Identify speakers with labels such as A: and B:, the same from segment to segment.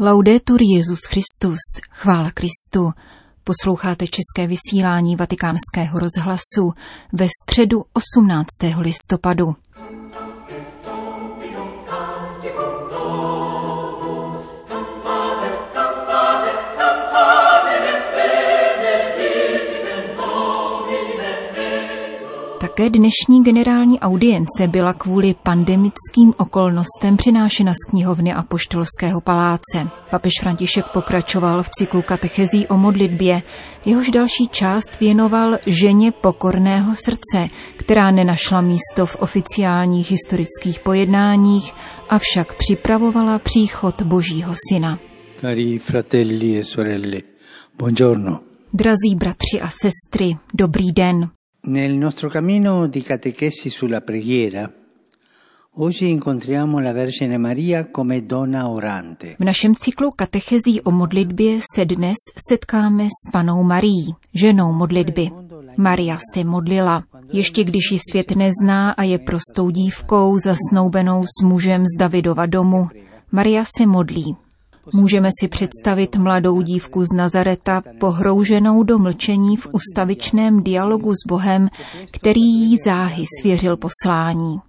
A: Laudetur Jezus Christus, chvála Kristu. Posloucháte české vysílání Vatikánského rozhlasu ve středu 18. listopadu. Také dnešní generální audience byla kvůli pandemickým okolnostem přinášena z knihovny a poštolského paláce. Papež František pokračoval v cyklu katechezí o modlitbě, jehož další část věnoval ženě pokorného srdce, která nenašla místo v oficiálních historických pojednáních, avšak připravovala příchod Božího syna.
B: Cari fratelli e sorelle, buongiorno.
A: Drazí bratři a sestry, dobrý den.
B: Nel nostro cammino di catechesi sulla preghiera, oggi incontriamo la Vergine Maria come donna orante.
A: V našem cyklu katechezí o modlitbě se dnes setkáme s panou Marií, ženou modlitby. Maria se modlila. Ještě když ji svět nezná a je prostou dívkou zasnoubenou s mužem z Davidova domu, Maria se modlí. Můžeme si představit mladou dívku z Nazareta pohrouženou do mlčení v ustavičném dialogu s Bohem, který jí záhy svěřil poslání.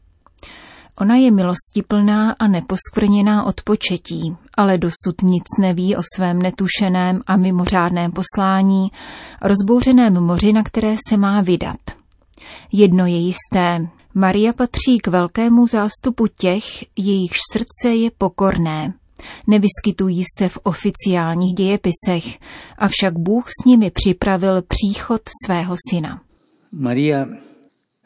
A: Ona je milostiplná a neposkvrněná od početí, ale dosud nic neví o svém netušeném a mimořádném poslání, rozbouřeném moři, na které se má vydat. Jedno je jisté, Maria patří k velkému zástupu těch, jejichž srdce je pokorné, Nevyskytují se v oficiálních dějepisech, avšak Bůh s nimi připravil příchod svého syna.
B: Maria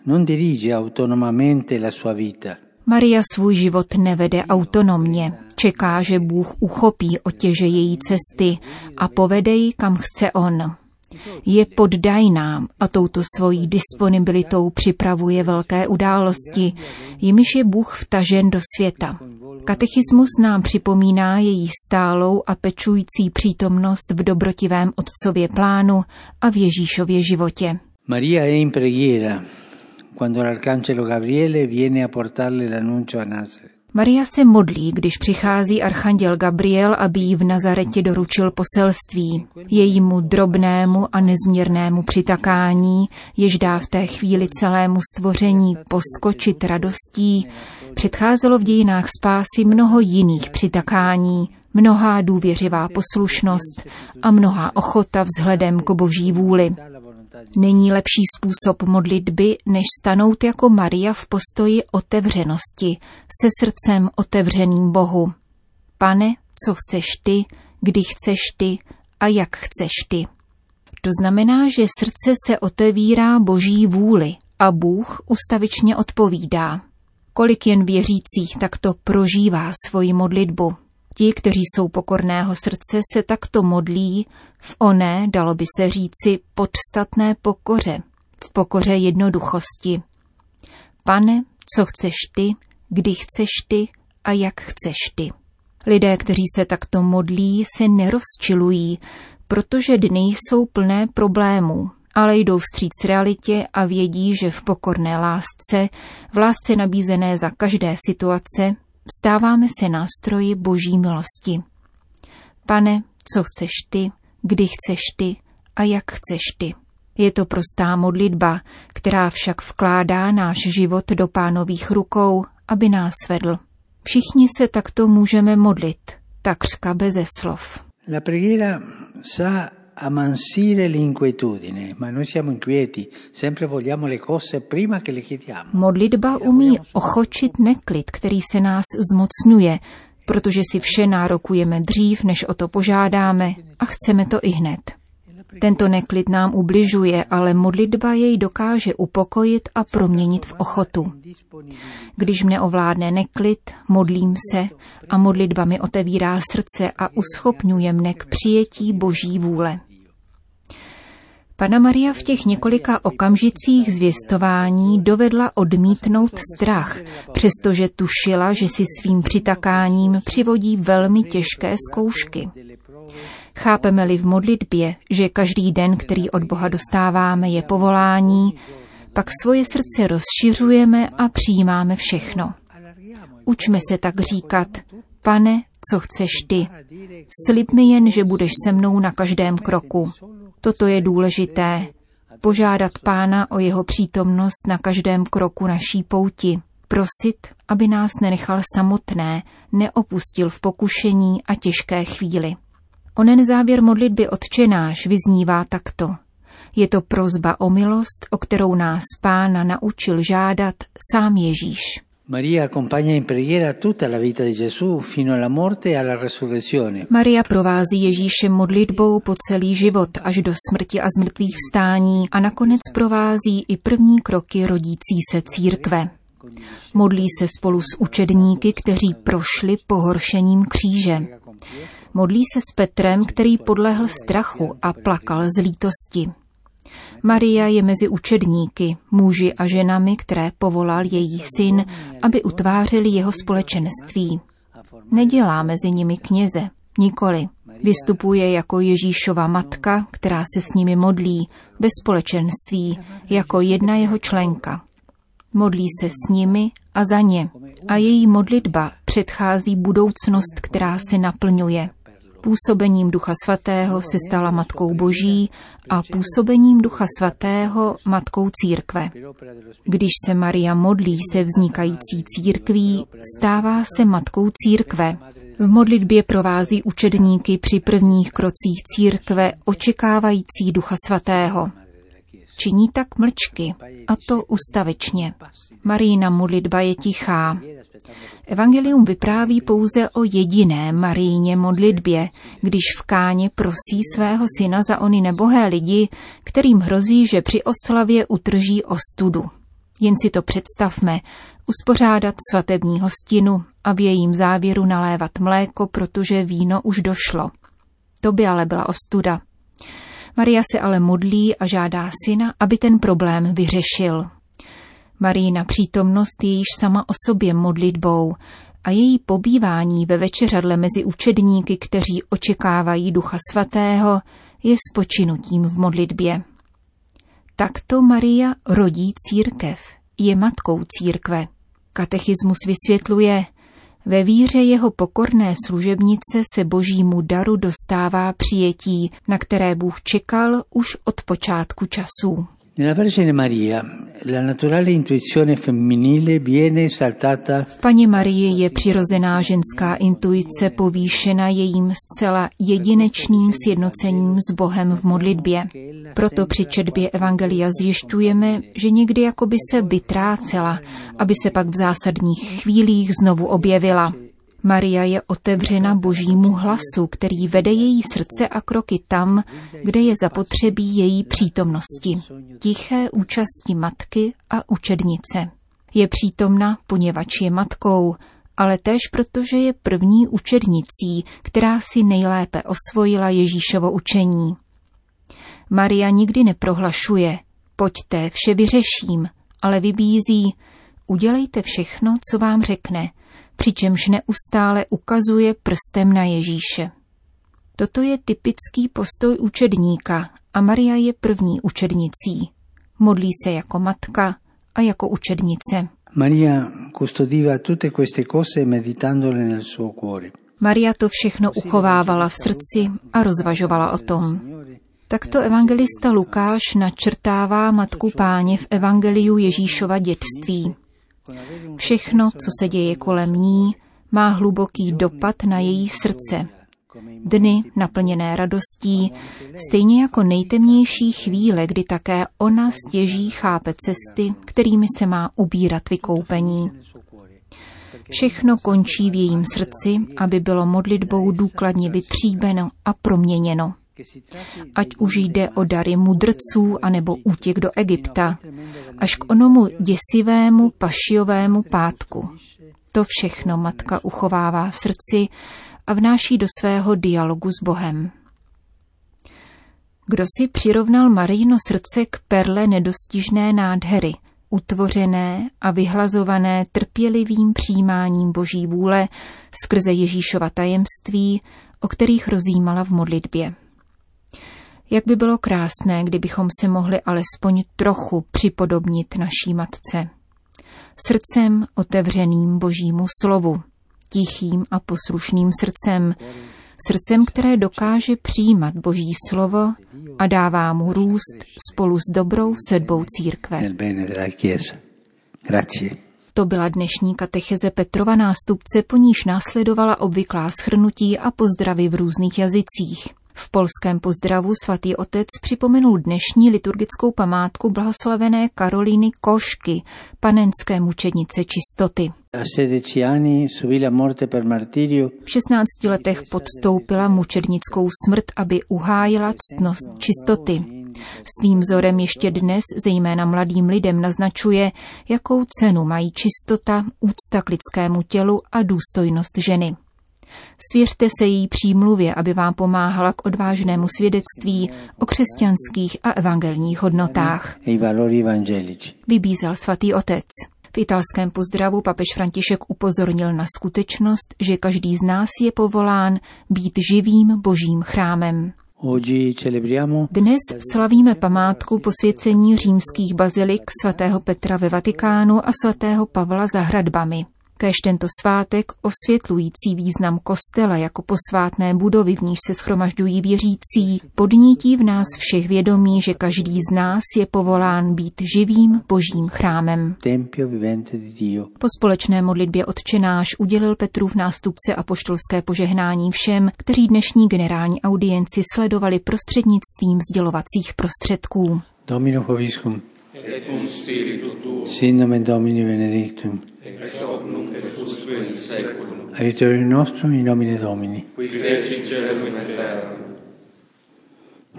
B: non dirige autonomamente la sua vita.
A: Maria svůj život nevede autonomně. Čeká, že Bůh uchopí otěže její cesty a povede ji, kam chce on. Je poddajná a touto svojí disponibilitou připravuje velké události, jimiž je Bůh vtažen do světa. Katechismus nám připomíná její stálou a pečující přítomnost v dobrotivém otcově plánu a v Ježíšově životě.
B: Maria è in preghiera quando l'arcangelo Gabriele viene a portarle l'annuncio a Nazareth.
A: Maria se modlí, když přichází archanděl Gabriel, aby jí v Nazaretě doručil poselství. Jejímu drobnému a nezměrnému přitakání, jež dá v té chvíli celému stvoření poskočit radostí, předcházelo v dějinách spásy mnoho jiných přitakání, mnohá důvěřivá poslušnost a mnohá ochota vzhledem k boží vůli. Není lepší způsob modlitby, než stanout jako Maria v postoji otevřenosti, se srdcem otevřeným Bohu. Pane, co chceš ty, kdy chceš ty a jak chceš ty. To znamená, že srdce se otevírá boží vůli a Bůh ustavičně odpovídá. Kolik jen věřících takto prožívá svoji modlitbu. Ti, kteří jsou pokorného srdce, se takto modlí v oné, dalo by se říci, podstatné pokoře, v pokoře jednoduchosti. Pane, co chceš ty, kdy chceš ty a jak chceš ty. Lidé, kteří se takto modlí, se nerozčilují, protože dny jsou plné problémů, ale jdou vstříc realitě a vědí, že v pokorné lásce, v lásce nabízené za každé situace, stáváme se nástroji boží milosti. Pane, co chceš ty, kdy chceš ty a jak chceš ty. Je to prostá modlitba, která však vkládá náš život do pánových rukou, aby nás vedl. Všichni se takto můžeme modlit, takřka beze slov.
B: La sa ammansire l'inquietudine, ma noi siamo inquieti, sempre vogliamo le cose prima che le chiediamo.
A: Modlitba umí ochočit neklid, který se nás zmocňuje, protože si vše nárokujeme dřív, než o to požádáme a chceme to i hned. Tento neklid nám ubližuje, ale modlitba jej dokáže upokojit a proměnit v ochotu. Když mne ovládne neklid, modlím se a modlitba mi otevírá srdce a uschopňuje mne k přijetí boží vůle. Pana Maria v těch několika okamžicích zvěstování dovedla odmítnout strach, přestože tušila, že si svým přitakáním přivodí velmi těžké zkoušky. Chápeme-li v modlitbě, že každý den, který od Boha dostáváme, je povolání, pak svoje srdce rozšiřujeme a přijímáme všechno. Učme se tak říkat, pane, co chceš ty. Slib mi jen, že budeš se mnou na každém kroku. Toto je důležité. Požádat pána o jeho přítomnost na každém kroku naší pouti. Prosit, aby nás nenechal samotné, neopustil v pokušení a těžké chvíli. Onen závěr modlitby odčenáš vyznívá takto. Je to prozba o milost, o kterou nás pána naučil žádat sám Ježíš.
B: Maria accompagna in preghiera tutta la vita di Gesù fino alla morte e alla resurrezione.
A: Maria provází Ježíše modlitbou po celý život až do smrti a zmrtvých vstání a nakonec provází i první kroky rodící se církve. Modlí se spolu s učedníky, kteří prošli pohoršením kříže. Modlí se s Petrem, který podlehl strachu a plakal z lítosti. Maria je mezi učedníky, muži a ženami, které povolal její syn, aby utvářeli jeho společenství. Nedělá mezi nimi kněze, nikoli. Vystupuje jako Ježíšova matka, která se s nimi modlí, ve společenství, jako jedna jeho členka. Modlí se s nimi a za ně. A její modlitba předchází budoucnost, která se naplňuje. Působením Ducha Svatého se stala Matkou Boží a působením Ducha Svatého Matkou Církve. Když se Maria modlí se vznikající církví, stává se Matkou Církve. V modlitbě provází učedníky při prvních krocích církve očekávající Ducha Svatého. Činí tak mlčky, a to ustavečně. Marína modlitba je tichá. Evangelium vypráví pouze o jediné Maríně modlitbě, když v Káně prosí svého syna za ony nebohé lidi, kterým hrozí, že při oslavě utrží ostudu. Jen si to představme, uspořádat svatební hostinu a v jejím závěru nalévat mléko, protože víno už došlo. To by ale byla ostuda. Maria se ale modlí a žádá syna, aby ten problém vyřešil. Marína přítomnost je již sama o sobě modlitbou a její pobývání ve večeřadle mezi učedníky, kteří očekávají Ducha Svatého, je spočinutím v modlitbě. Takto Maria rodí církev, je matkou církve. Katechismus vysvětluje, ve víře jeho pokorné služebnice se božímu daru dostává přijetí, na které Bůh čekal už od počátku časů.
B: Saltata
A: V paní Marii je přirozená ženská intuice povýšena jejím zcela jedinečným sjednocením s Bohem v modlitbě. Proto při četbě Evangelia zjišťujeme, že někdy jakoby se vytrácela, aby se pak v zásadních chvílích znovu objevila. Maria je otevřena božímu hlasu, který vede její srdce a kroky tam, kde je zapotřebí její přítomnosti, tiché účasti matky a učednice. Je přítomna, poněvadž je matkou, ale též protože je první učednicí, která si nejlépe osvojila Ježíšovo učení. Maria nikdy neprohlašuje, pojďte, vše vyřeším, ale vybízí, udělejte všechno, co vám řekne – přičemž neustále ukazuje prstem na Ježíše. Toto je typický postoj učedníka a Maria je první učednicí. Modlí se jako matka a jako učednice.
B: Maria custodiva tutte queste cose meditandole nel suo cuore.
A: Maria to všechno uchovávala v srdci a rozvažovala o tom. Takto evangelista Lukáš načrtává matku páně v evangeliu Ježíšova dětství. Všechno, co se děje kolem ní, má hluboký dopad na její srdce. Dny naplněné radostí, stejně jako nejtemnější chvíle, kdy také ona stěží chápe cesty, kterými se má ubírat vykoupení. Všechno končí v jejím srdci, aby bylo modlitbou důkladně vytříbeno a proměněno ať už jde o dary mudrců anebo útěk do Egypta, až k onomu děsivému pašiovému pátku. To všechno matka uchovává v srdci a vnáší do svého dialogu s Bohem. Kdo si přirovnal Marijino srdce k perle nedostižné nádhery, utvořené a vyhlazované trpělivým přijímáním Boží vůle skrze Ježíšova tajemství, o kterých rozjímala v modlitbě. Jak by bylo krásné, kdybychom se mohli alespoň trochu připodobnit naší matce. Srdcem otevřeným božímu slovu, tichým a poslušným srdcem, srdcem, které dokáže přijímat Boží slovo a dává mu růst spolu s dobrou sedbou církve. To byla dnešní katecheze Petrova nástupce, po níž následovala obvyklá schrnutí a pozdravy v různých jazycích. V polském pozdravu svatý otec připomenul dnešní liturgickou památku blahoslavené Karolíny Košky, panenské mučednice čistoty. V 16 letech podstoupila mučednickou smrt, aby uhájila ctnost čistoty. Svým vzorem ještě dnes, zejména mladým lidem, naznačuje, jakou cenu mají čistota, úcta k lidskému tělu a důstojnost ženy. Svěřte se její přímluvě, aby vám pomáhala k odvážnému svědectví o křesťanských a evangelních hodnotách. Vybízel svatý otec. V italském pozdravu papež František upozornil na skutečnost, že každý z nás je povolán být živým božím chrámem. Dnes slavíme památku posvěcení římských bazilik svatého Petra ve Vatikánu a svatého Pavla za hradbami. Kéž tento svátek, osvětlující význam kostela jako posvátné budovy, v níž se schromažďují věřící, podnítí v nás všech vědomí, že každý z nás je povolán být živým božím chrámem. Po společné modlitbě odčenáš udělil Petrův nástupce a poštolské požehnání všem, kteří dnešní generální audienci sledovali prostřednictvím sdělovacích prostředků. Domino Hoviscum. Et cum spiritu tuo. Sin nomen Domini benedictum. Ex et in seculum. Aiuterium nostrum in nomine Domini. Qui feci celum in terra.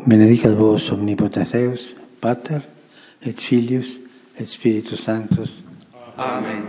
A: Benedicat vos omnipotens Deus, Pater, et Filius, et Spiritus Sanctus. Amen.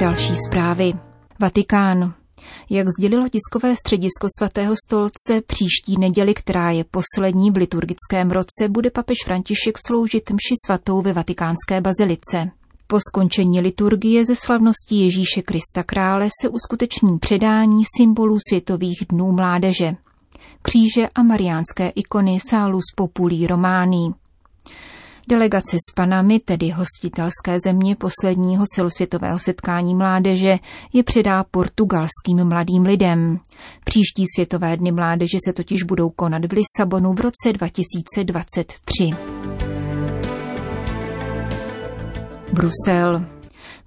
A: Další zprávy. Vatikán. Jak sdělilo tiskové středisko svatého stolce, příští neděli, která je poslední v liturgickém roce, bude papež František sloužit mši svatou ve vatikánské bazilice. Po skončení liturgie ze slavnosti Ježíše Krista krále se uskuteční předání symbolů světových dnů mládeže. Kříže a mariánské ikony Salus Populi Romání. Delegace s Panami, tedy hostitelské země posledního celosvětového setkání mládeže, je předá portugalským mladým lidem. Příští světové dny mládeže se totiž budou konat v Lisabonu v roce 2023. Brusel.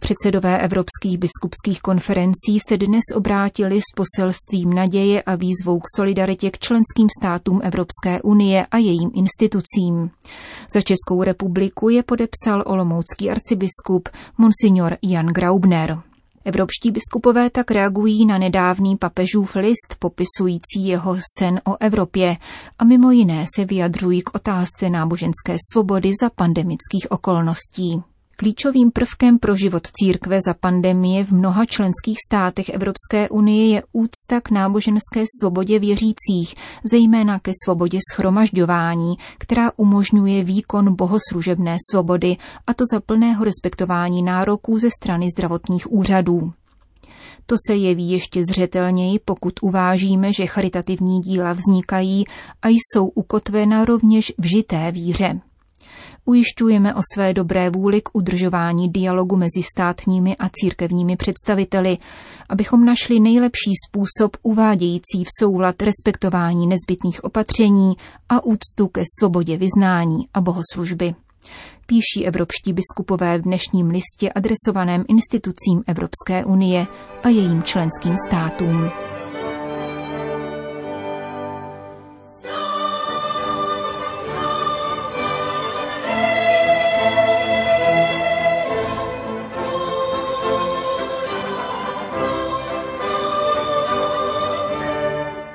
A: Předsedové evropských biskupských konferencí se dnes obrátili s poselstvím naděje a výzvou k solidaritě k členským státům Evropské unie a jejím institucím. Za Českou republiku je podepsal olomoucký arcibiskup Monsignor Jan Graubner. Evropští biskupové tak reagují na nedávný papežův list popisující jeho sen o Evropě a mimo jiné se vyjadřují k otázce náboženské svobody za pandemických okolností. Klíčovým prvkem pro život církve za pandemie v mnoha členských státech Evropské unie je úcta k náboženské svobodě věřících, zejména ke svobodě schromažďování, která umožňuje výkon bohoslužebné svobody, a to za plného respektování nároků ze strany zdravotních úřadů. To se jeví ještě zřetelněji, pokud uvážíme, že charitativní díla vznikají a jsou ukotvena rovněž v žité víře. Ujišťujeme o své dobré vůli k udržování dialogu mezi státními a církevními představiteli, abychom našli nejlepší způsob uvádějící v soulad respektování nezbytných opatření a úctu ke svobodě vyznání a bohoslužby. Píší evropští biskupové v dnešním listě adresovaném institucím Evropské unie a jejím členským státům.